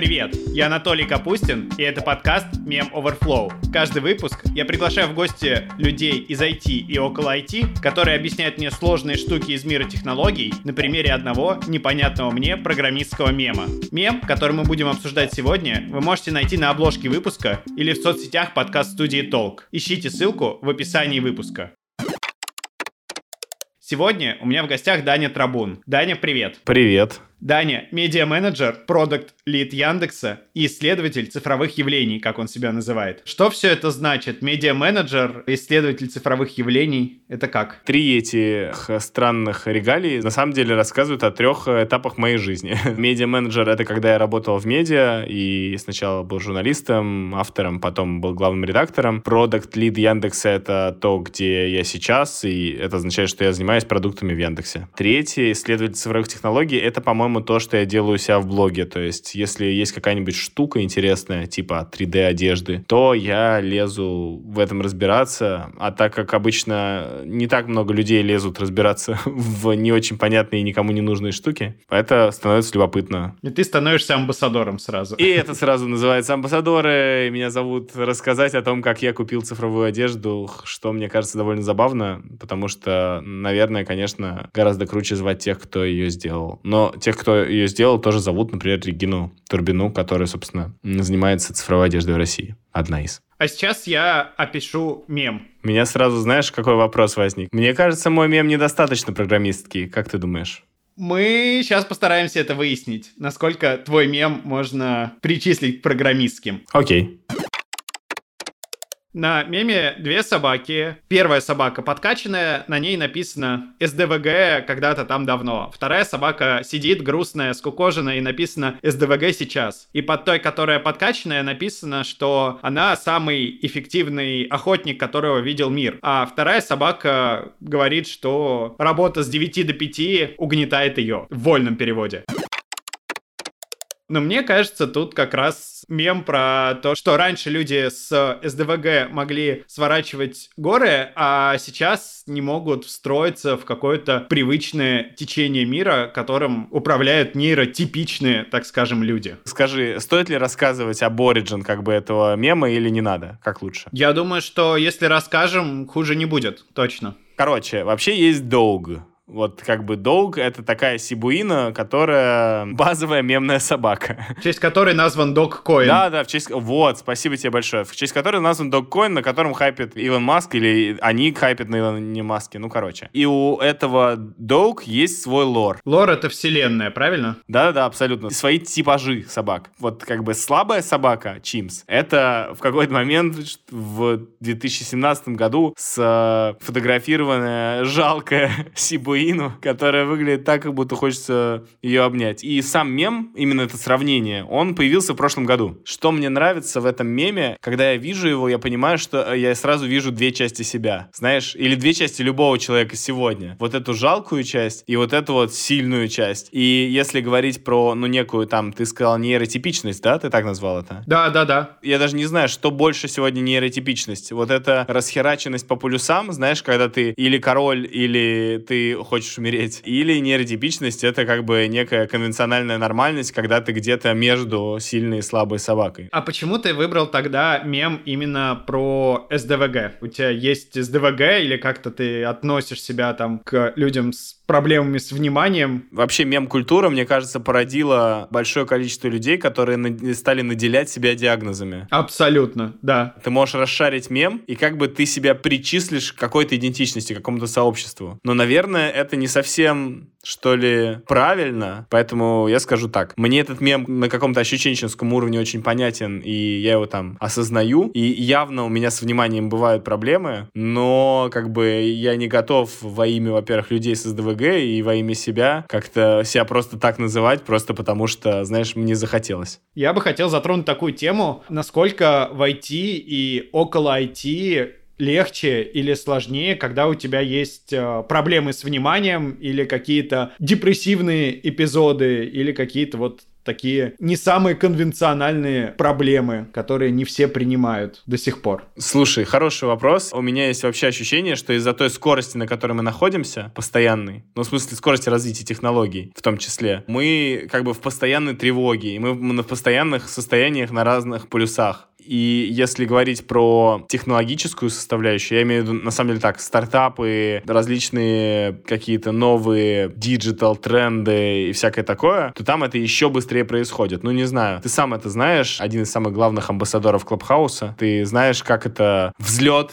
Привет, я Анатолий Капустин, и это подкаст Мем Overflow. Каждый выпуск я приглашаю в гости людей из IT и около IT, которые объясняют мне сложные штуки из мира технологий на примере одного непонятного мне программистского мема. Мем, который мы будем обсуждать сегодня, вы можете найти на обложке выпуска или в соцсетях подкаст-студии Толк. Ищите ссылку в описании выпуска. Сегодня у меня в гостях Даня Трабун. Даня, привет. Привет. Даня – медиа-менеджер, продукт лид Яндекса и исследователь цифровых явлений, как он себя называет. Что все это значит? Медиа-менеджер, исследователь цифровых явлений – это как? Три этих странных регалий на самом деле рассказывают о трех этапах моей жизни. Медиа-менеджер – это когда я работал в медиа и сначала был журналистом, автором, потом был главным редактором. Продукт лид Яндекса – это то, где я сейчас, и это означает, что я занимаюсь продуктами в Яндексе. Третий – исследователь цифровых технологий – это, по-моему, по-моему, то, что я делаю у себя в блоге. То есть, если есть какая-нибудь штука интересная, типа 3D одежды, то я лезу в этом разбираться. А так как обычно не так много людей лезут разбираться в не очень понятные и никому не нужные штуки, это становится любопытно. И ты становишься амбассадором сразу. И это сразу называется амбассадоры. Меня зовут рассказать о том, как я купил цифровую одежду, что мне кажется довольно забавно, потому что, наверное, конечно, гораздо круче звать тех, кто ее сделал. Но тех, кто ее сделал, тоже зовут, например, Регину Турбину, которая, собственно, занимается цифровой одеждой в России. Одна из. А сейчас я опишу мем. Меня сразу, знаешь, какой вопрос возник? Мне кажется, мой мем недостаточно программистский. Как ты думаешь? Мы сейчас постараемся это выяснить, насколько твой мем можно причислить к программистским. Окей. На меме две собаки. Первая собака подкачанная, на ней написано СДВГ когда-то там давно. Вторая собака сидит грустная, скукоженная и написано СДВГ сейчас. И под той, которая подкачанная, написано, что она самый эффективный охотник, которого видел мир. А вторая собака говорит, что работа с 9 до 5 угнетает ее в вольном переводе. Но мне кажется, тут как раз мем про то, что раньше люди с СДВГ могли сворачивать горы, а сейчас не могут встроиться в какое-то привычное течение мира, которым управляют нейротипичные, так скажем, люди. Скажи, стоит ли рассказывать об Origin как бы этого мема или не надо? Как лучше? Я думаю, что если расскажем, хуже не будет, точно. Короче, вообще есть долг вот как бы долг — это такая сибуина, которая базовая мемная собака. В честь которой назван Dogcoin. Да, да, в честь... Вот, спасибо тебе большое. В честь которой назван Dogcoin, на котором хайпит Илон Маск, или они хайпят на Илоне Маске, ну, короче. И у этого Dog есть свой лор. Лор — это вселенная, правильно? Да-да-да, абсолютно. Свои типажи собак. Вот как бы слабая собака, Чимс, это в какой-то момент в 2017 году сфотографированная жалкая сибуина Карину, которая выглядит так, как будто хочется ее обнять. И сам мем, именно это сравнение, он появился в прошлом году. Что мне нравится в этом меме, когда я вижу его, я понимаю, что я сразу вижу две части себя. Знаешь, или две части любого человека сегодня. Вот эту жалкую часть и вот эту вот сильную часть. И если говорить про, ну, некую там, ты сказал нейротипичность, да? Ты так назвал это? Да, да, да. Я даже не знаю, что больше сегодня нейротипичность. Вот эта расхераченность по полюсам, знаешь, когда ты или король, или ты хочешь умереть. Или нейротипичность — это как бы некая конвенциональная нормальность, когда ты где-то между сильной и слабой собакой. А почему ты выбрал тогда мем именно про СДВГ? У тебя есть СДВГ или как-то ты относишь себя там к людям с проблемами с вниманием. Вообще мем-культура, мне кажется, породила большое количество людей, которые на- стали наделять себя диагнозами. Абсолютно, да. Ты можешь расшарить мем, и как бы ты себя причислишь к какой-то идентичности, к какому-то сообществу. Но, наверное, это не совсем что ли, правильно. Поэтому я скажу так. Мне этот мем на каком-то ощущенческом уровне очень понятен, и я его там осознаю. И явно у меня с вниманием бывают проблемы, но как бы я не готов во имя, во-первых, людей с СДВГ и во имя себя как-то себя просто так называть, просто потому что, знаешь, мне захотелось. Я бы хотел затронуть такую тему, насколько в IT и около IT легче или сложнее, когда у тебя есть э, проблемы с вниманием или какие-то депрессивные эпизоды или какие-то вот такие не самые конвенциональные проблемы, которые не все принимают до сих пор? Слушай, хороший вопрос. У меня есть вообще ощущение, что из-за той скорости, на которой мы находимся, постоянной, ну, в смысле скорости развития технологий в том числе, мы как бы в постоянной тревоге, и мы в постоянных состояниях на разных полюсах. И если говорить про технологическую составляющую, я имею в виду, на самом деле так, стартапы, различные какие-то новые digital тренды и всякое такое, то там это еще быстрее происходит. Ну, не знаю. Ты сам это знаешь, один из самых главных амбассадоров Clubhouse а. Ты знаешь, как это взлет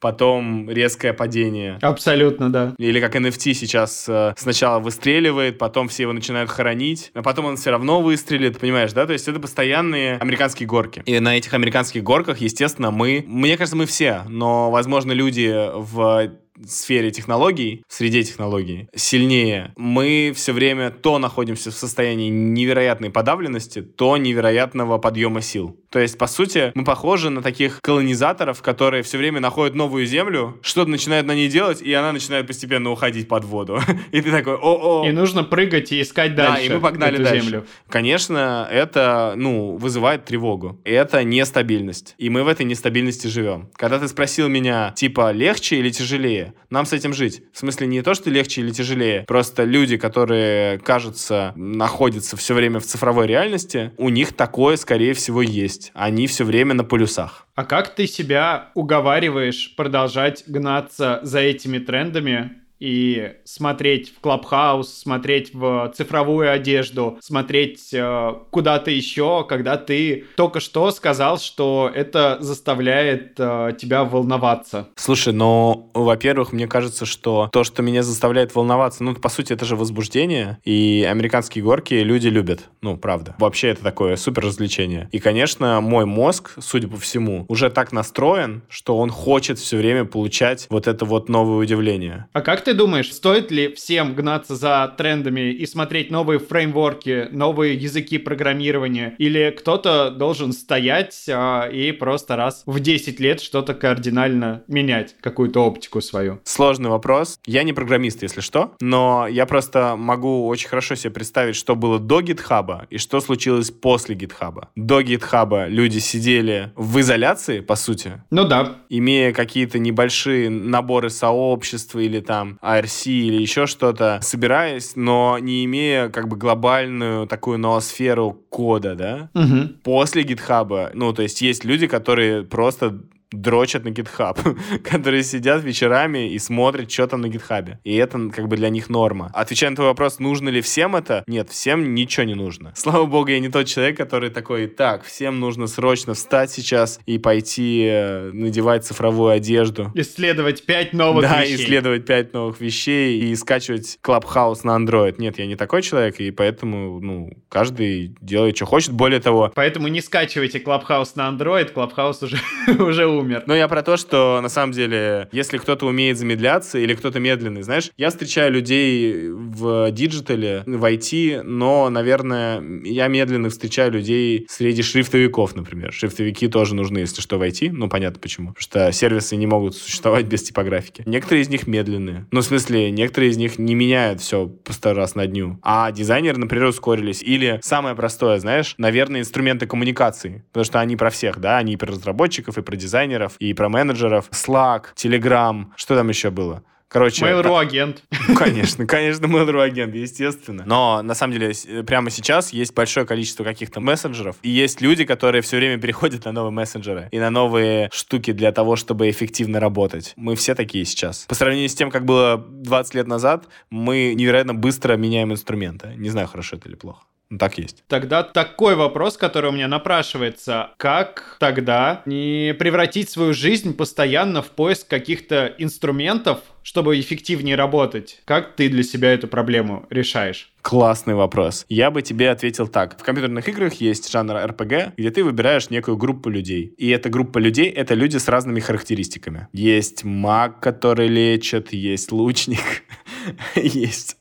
потом резкое падение. Абсолютно, да. Или как NFT сейчас э, сначала выстреливает, потом все его начинают хоронить, а потом он все равно выстрелит, понимаешь, да? То есть это постоянные американские горки. И на этих американских горках, естественно, мы, мне кажется, мы все, но, возможно, люди в сфере технологий, в среде технологий, сильнее, мы все время то находимся в состоянии невероятной подавленности, то невероятного подъема сил. То есть, по сути, мы похожи на таких колонизаторов, которые все время находят новую землю, что-то начинают на ней делать, и она начинает постепенно уходить под воду. И ты такой, о-о. И нужно прыгать и искать дальше. Да, и мы погнали эту дальше. Землю. Конечно, это, ну, вызывает тревогу. Это нестабильность. И мы в этой нестабильности живем. Когда ты спросил меня, типа, легче или тяжелее, нам с этим жить. В смысле, не то, что легче или тяжелее. Просто люди, которые, кажется, находятся все время в цифровой реальности, у них такое, скорее всего, есть. Они все время на полюсах. А как ты себя уговариваешь продолжать гнаться за этими трендами и смотреть в Клабхаус, смотреть в цифровую одежду, смотреть э, куда-то еще, когда ты только что сказал, что это заставляет э, тебя волноваться. Слушай, ну, во-первых, мне кажется, что то, что меня заставляет волноваться, ну, по сути, это же возбуждение, и американские горки люди любят, ну, правда. Вообще это такое супер развлечение. И, конечно, мой мозг, судя по всему, уже так настроен, что он хочет все время получать вот это вот новое удивление. А как ты думаешь, стоит ли всем гнаться за трендами и смотреть новые фреймворки, новые языки программирования? Или кто-то должен стоять а, и просто раз в 10 лет что-то кардинально менять, какую-то оптику свою? Сложный вопрос. Я не программист, если что, но я просто могу очень хорошо себе представить, что было до гитхаба и что случилось после гитхаба. До гитхаба люди сидели в изоляции, по сути. Ну да. Имея какие-то небольшие наборы сообщества или там ARC или еще что-то, собираясь, но не имея как бы глобальную такую ноосферу кода, да? Угу. После гитхаба, ну, то есть есть люди, которые просто дрочат на GitHub, которые сидят вечерами и смотрят, что там на GitHub. И это как бы для них норма. Отвечая на твой вопрос, нужно ли всем это? Нет, всем ничего не нужно. Слава богу, я не тот человек, который такой, так, всем нужно срочно встать сейчас и пойти э, надевать цифровую одежду. Исследовать пять новых да, вещей. Да, исследовать пять новых вещей и скачивать Clubhouse на Android. Нет, я не такой человек, и поэтому, ну, каждый делает, что хочет. Более того... Поэтому не скачивайте Clubhouse на Android, Clubhouse уже, уже умер. Но я про то, что на самом деле, если кто-то умеет замедляться или кто-то медленный, знаешь, я встречаю людей в digital е, в IT, но, наверное, я медленно встречаю людей среди шрифтовиков, например. Шрифтовики тоже нужны, если что, в IT. Ну, понятно почему. Потому что сервисы не могут существовать без типографики. Некоторые из них медленные. Ну, в смысле, некоторые из них не меняют все по сто раз на дню. А дизайнеры, например, ускорились. Или самое простое, знаешь, наверное, инструменты коммуникации. Потому что они про всех, да, они и про разработчиков, и про дизайнеров дизайнеров, и про менеджеров. Slack, Telegram, что там еще было? Короче, Mail.ru агент. Ну, конечно, конечно, Mail.ru агент, естественно. Но на самом деле прямо сейчас есть большое количество каких-то мессенджеров, и есть люди, которые все время переходят на новые мессенджеры и на новые штуки для того, чтобы эффективно работать. Мы все такие сейчас. По сравнению с тем, как было 20 лет назад, мы невероятно быстро меняем инструменты. Не знаю, хорошо это или плохо. Так есть. Тогда такой вопрос, который у меня напрашивается. Как тогда не превратить свою жизнь постоянно в поиск каких-то инструментов, чтобы эффективнее работать? Как ты для себя эту проблему решаешь? Классный вопрос. Я бы тебе ответил так. В компьютерных играх есть жанр RPG, где ты выбираешь некую группу людей. И эта группа людей — это люди с разными характеристиками. Есть маг, который лечит, есть лучник, есть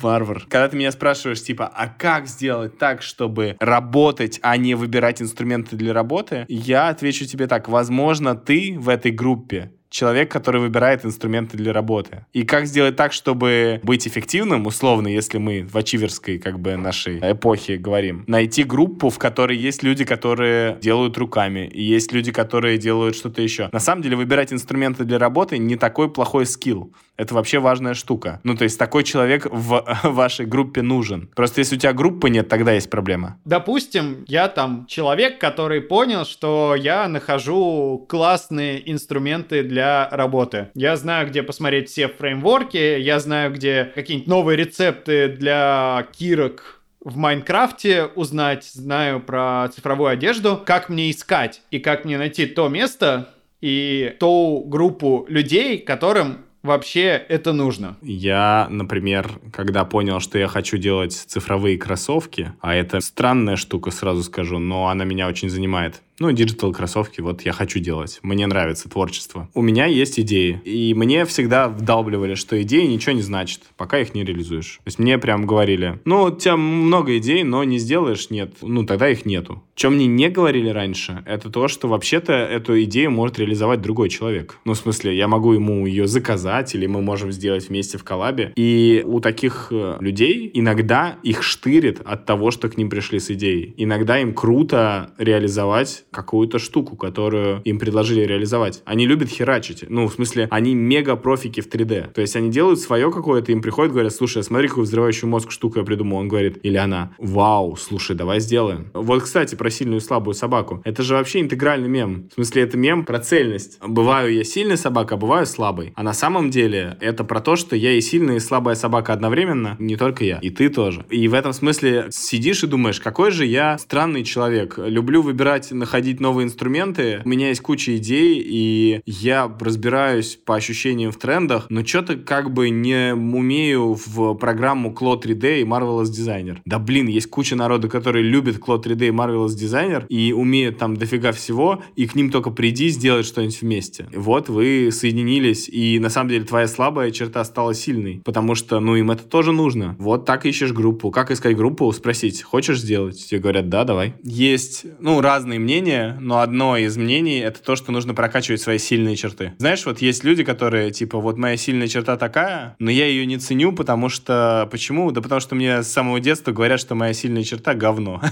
Варвар. Когда ты меня спрашиваешь, типа, а как сделать так, чтобы работать, а не выбирать инструменты для работы, я отвечу тебе так. Возможно, ты в этой группе человек, который выбирает инструменты для работы. И как сделать так, чтобы быть эффективным, условно, если мы в ачиверской как бы нашей эпохе говорим, найти группу, в которой есть люди, которые делают руками, и есть люди, которые делают что-то еще. На самом деле выбирать инструменты для работы не такой плохой скилл. Это вообще важная штука. Ну, то есть такой человек в вашей группе нужен. Просто если у тебя группы нет, тогда есть проблема. Допустим, я там человек, который понял, что я нахожу классные инструменты для работы. Я знаю, где посмотреть все фреймворки, я знаю, где какие-нибудь новые рецепты для кирок в Майнкрафте узнать, знаю про цифровую одежду, как мне искать и как мне найти то место и ту группу людей, которым вообще это нужно? Я, например, когда понял, что я хочу делать цифровые кроссовки, а это странная штука, сразу скажу, но она меня очень занимает. Ну, digital кроссовки, вот я хочу делать. Мне нравится творчество. У меня есть идеи. И мне всегда вдалбливали, что идеи ничего не значат, пока их не реализуешь. То есть мне прям говорили, ну, у тебя много идей, но не сделаешь, нет. Ну, тогда их нету. Чем мне не говорили раньше, это то, что вообще-то эту идею может реализовать другой человек. Ну, в смысле, я могу ему ее заказать, или мы можем сделать вместе в коллабе. И у таких э, людей иногда их штырит от того, что к ним пришли с идеей. Иногда им круто реализовать какую-то штуку, которую им предложили реализовать. Они любят херачить. Ну, в смысле, они мега профики в 3D. То есть они делают свое какое-то, им приходят, говорят, слушай, смотри, какую взрывающую мозг штуку я придумал. Он говорит, или она, вау, слушай, давай сделаем. Вот, кстати, про сильную и слабую собаку. Это же вообще интегральный мем. В смысле, это мем про цельность. Бываю я сильная собака, а бываю слабой. А на самом деле это про то, что я и сильная, и слабая собака одновременно, не только я, и ты тоже. И в этом смысле сидишь и думаешь, какой же я странный человек. Люблю выбирать, находить находить новые инструменты. У меня есть куча идей, и я разбираюсь по ощущениям в трендах, но что-то как бы не умею в программу Cloud 3D и Marvelous Designer. Да блин, есть куча народу, которые любят Cloud 3D и Marvelous Designer и умеют там дофига всего, и к ним только приди сделать что-нибудь вместе. Вот вы соединились, и на самом деле твоя слабая черта стала сильной, потому что, ну, им это тоже нужно. Вот так ищешь группу. Как искать группу? Спросить, хочешь сделать? Тебе говорят, да, давай. Есть, ну, разные мнения, мнение, но одно из мнений — это то, что нужно прокачивать свои сильные черты. Знаешь, вот есть люди, которые, типа, вот моя сильная черта такая, но я ее не ценю, потому что... Почему? Да потому что мне с самого детства говорят, что моя сильная черта — говно.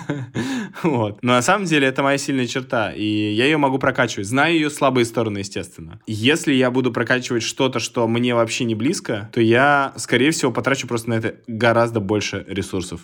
Вот. Но на самом деле это моя сильная черта, и я ее могу прокачивать. Знаю ее слабые стороны, естественно. Если я буду прокачивать что-то, что мне вообще не близко, то я, скорее всего, потрачу просто на это гораздо больше ресурсов.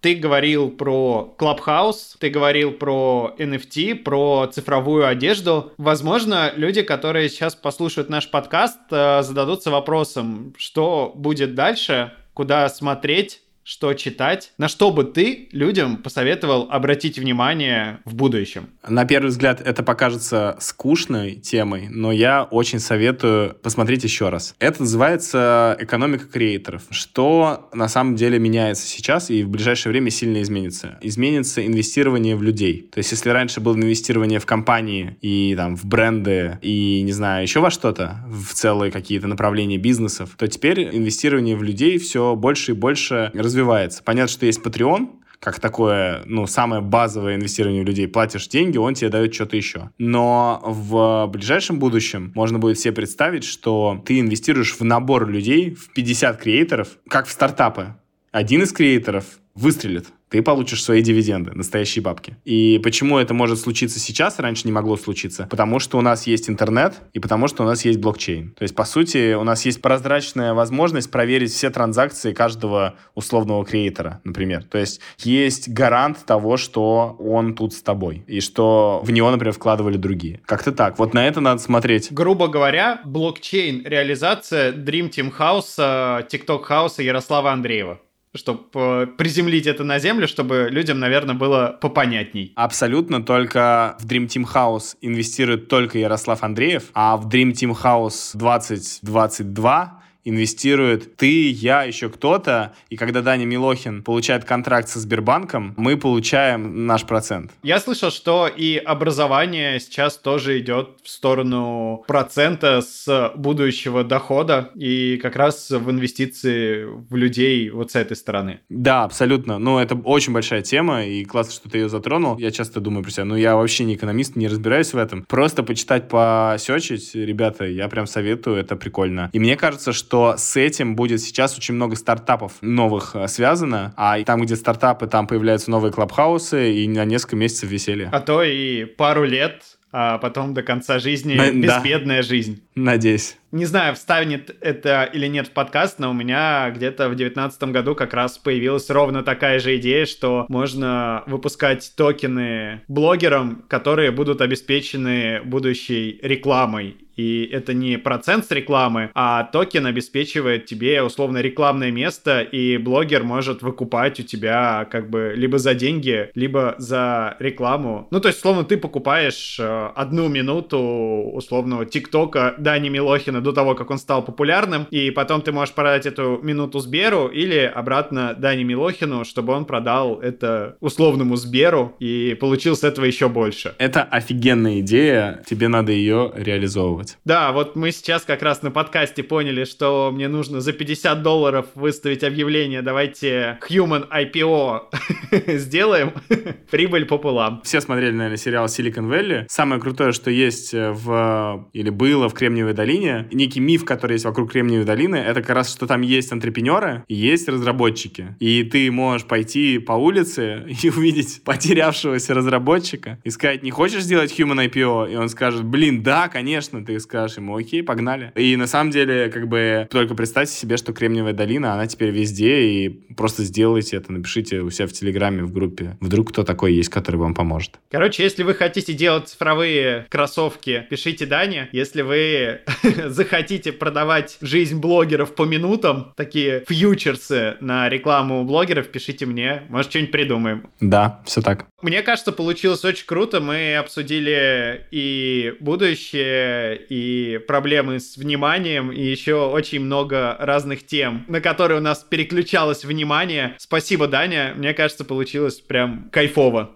Ты говорил про Clubhouse, ты говорил про NFT, про цифровую одежду. Возможно, люди, которые сейчас послушают наш подкаст, э, зададутся вопросом, что будет дальше, куда смотреть, что читать, на что бы ты людям посоветовал обратить внимание в будущем? На первый взгляд это покажется скучной темой, но я очень советую посмотреть еще раз. Это называется экономика креаторов. Что на самом деле меняется сейчас и в ближайшее время сильно изменится? Изменится инвестирование в людей. То есть если раньше было инвестирование в компании и там в бренды и не знаю еще во что-то, в целые какие-то направления бизнесов, то теперь инвестирование в людей все больше и больше развивается развивается. Понятно, что есть Patreon, как такое, ну, самое базовое инвестирование в людей. Платишь деньги, он тебе дает что-то еще. Но в ближайшем будущем можно будет себе представить, что ты инвестируешь в набор людей, в 50 креаторов, как в стартапы. Один из креаторов выстрелит, ты получишь свои дивиденды, настоящие бабки. И почему это может случиться сейчас, раньше не могло случиться? Потому что у нас есть интернет и потому что у нас есть блокчейн. То есть, по сути, у нас есть прозрачная возможность проверить все транзакции каждого условного креатора, например. То есть, есть гарант того, что он тут с тобой и что в него, например, вкладывали другие. Как-то так. Вот на это надо смотреть. Грубо говоря, блокчейн, реализация Dream Team House, TikTok House Ярослава Андреева чтобы э, приземлить это на землю, чтобы людям, наверное, было попонятней. Абсолютно, только в Dream Team House инвестирует только Ярослав Андреев, а в Dream Team House 2022 инвестирует ты, я, еще кто-то, и когда Даня Милохин получает контракт со Сбербанком, мы получаем наш процент. Я слышал, что и образование сейчас тоже идет в сторону процента с будущего дохода, и как раз в инвестиции в людей вот с этой стороны. Да, абсолютно. Ну, это очень большая тема, и классно, что ты ее затронул. Я часто думаю про себя, ну, я вообще не экономист, не разбираюсь в этом. Просто почитать, посечить, ребята, я прям советую, это прикольно. И мне кажется, что с этим будет сейчас очень много стартапов новых э, связано, а там, где стартапы, там появляются новые клабхаусы, и на несколько месяцев веселья. А то и пару лет а потом до конца жизни На- безбедная жизнь. Надеюсь. Не знаю, вставит это или нет в подкаст, но у меня где-то в девятнадцатом году как раз появилась ровно такая же идея, что можно выпускать токены блогерам, которые будут обеспечены будущей рекламой. И это не процент с рекламы, а токен обеспечивает тебе условно рекламное место, и блогер может выкупать у тебя как бы либо за деньги, либо за рекламу. Ну, то есть, условно, ты покупаешь э, одну минуту условного ТикТока Дани Милохина до того, как он стал популярным, и потом ты можешь продать эту минуту Сберу или обратно Дани Милохину, чтобы он продал это условному Сберу и получил с этого еще больше. Это офигенная идея, тебе надо ее реализовывать. Да, вот мы сейчас как раз на подкасте поняли, что мне нужно за 50 долларов выставить объявление, давайте Human IPO сделаем, прибыль пополам. Все смотрели, наверное, сериал Silicon Valley. Самое крутое, что есть в, или было в Кремниевой долине, некий миф, который есть вокруг Кремниевой долины, это как раз, что там есть антрепренеры и есть разработчики. И ты можешь пойти по улице и увидеть потерявшегося разработчика и сказать, не хочешь сделать Human IPO? И он скажет, блин, да, конечно. Ты скажешь ему, окей, погнали. И на самом деле, как бы, только представьте себе, что Кремниевая долина, она теперь везде, и просто сделайте это, напишите у себя в Телеграме, в группе. Вдруг кто такой есть, который вам поможет. Короче, если вы хотите делать цифровые кроссовки, пишите Дане. Если вы захотите продавать жизнь блогеров по минутам, такие фьючерсы на рекламу блогеров, пишите мне. Может, что-нибудь придумаем. Да, все так. Мне кажется, получилось очень круто. Мы обсудили и будущее, и проблемы с вниманием, и еще очень много разных тем, на которые у нас переключалось внимание. Спасибо, Даня. Мне кажется, получилось прям кайфово.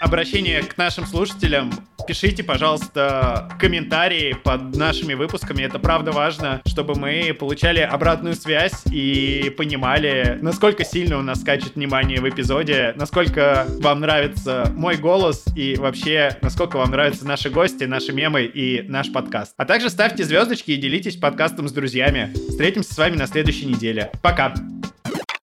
Обращение к нашим слушателям пишите, пожалуйста, комментарии под нашими выпусками. Это правда важно, чтобы мы получали обратную связь и понимали, насколько сильно у нас скачет внимание в эпизоде, насколько вам нравится мой голос и вообще, насколько вам нравятся наши гости, наши мемы и наш подкаст. А также ставьте звездочки и делитесь подкастом с друзьями. Встретимся с вами на следующей неделе. Пока!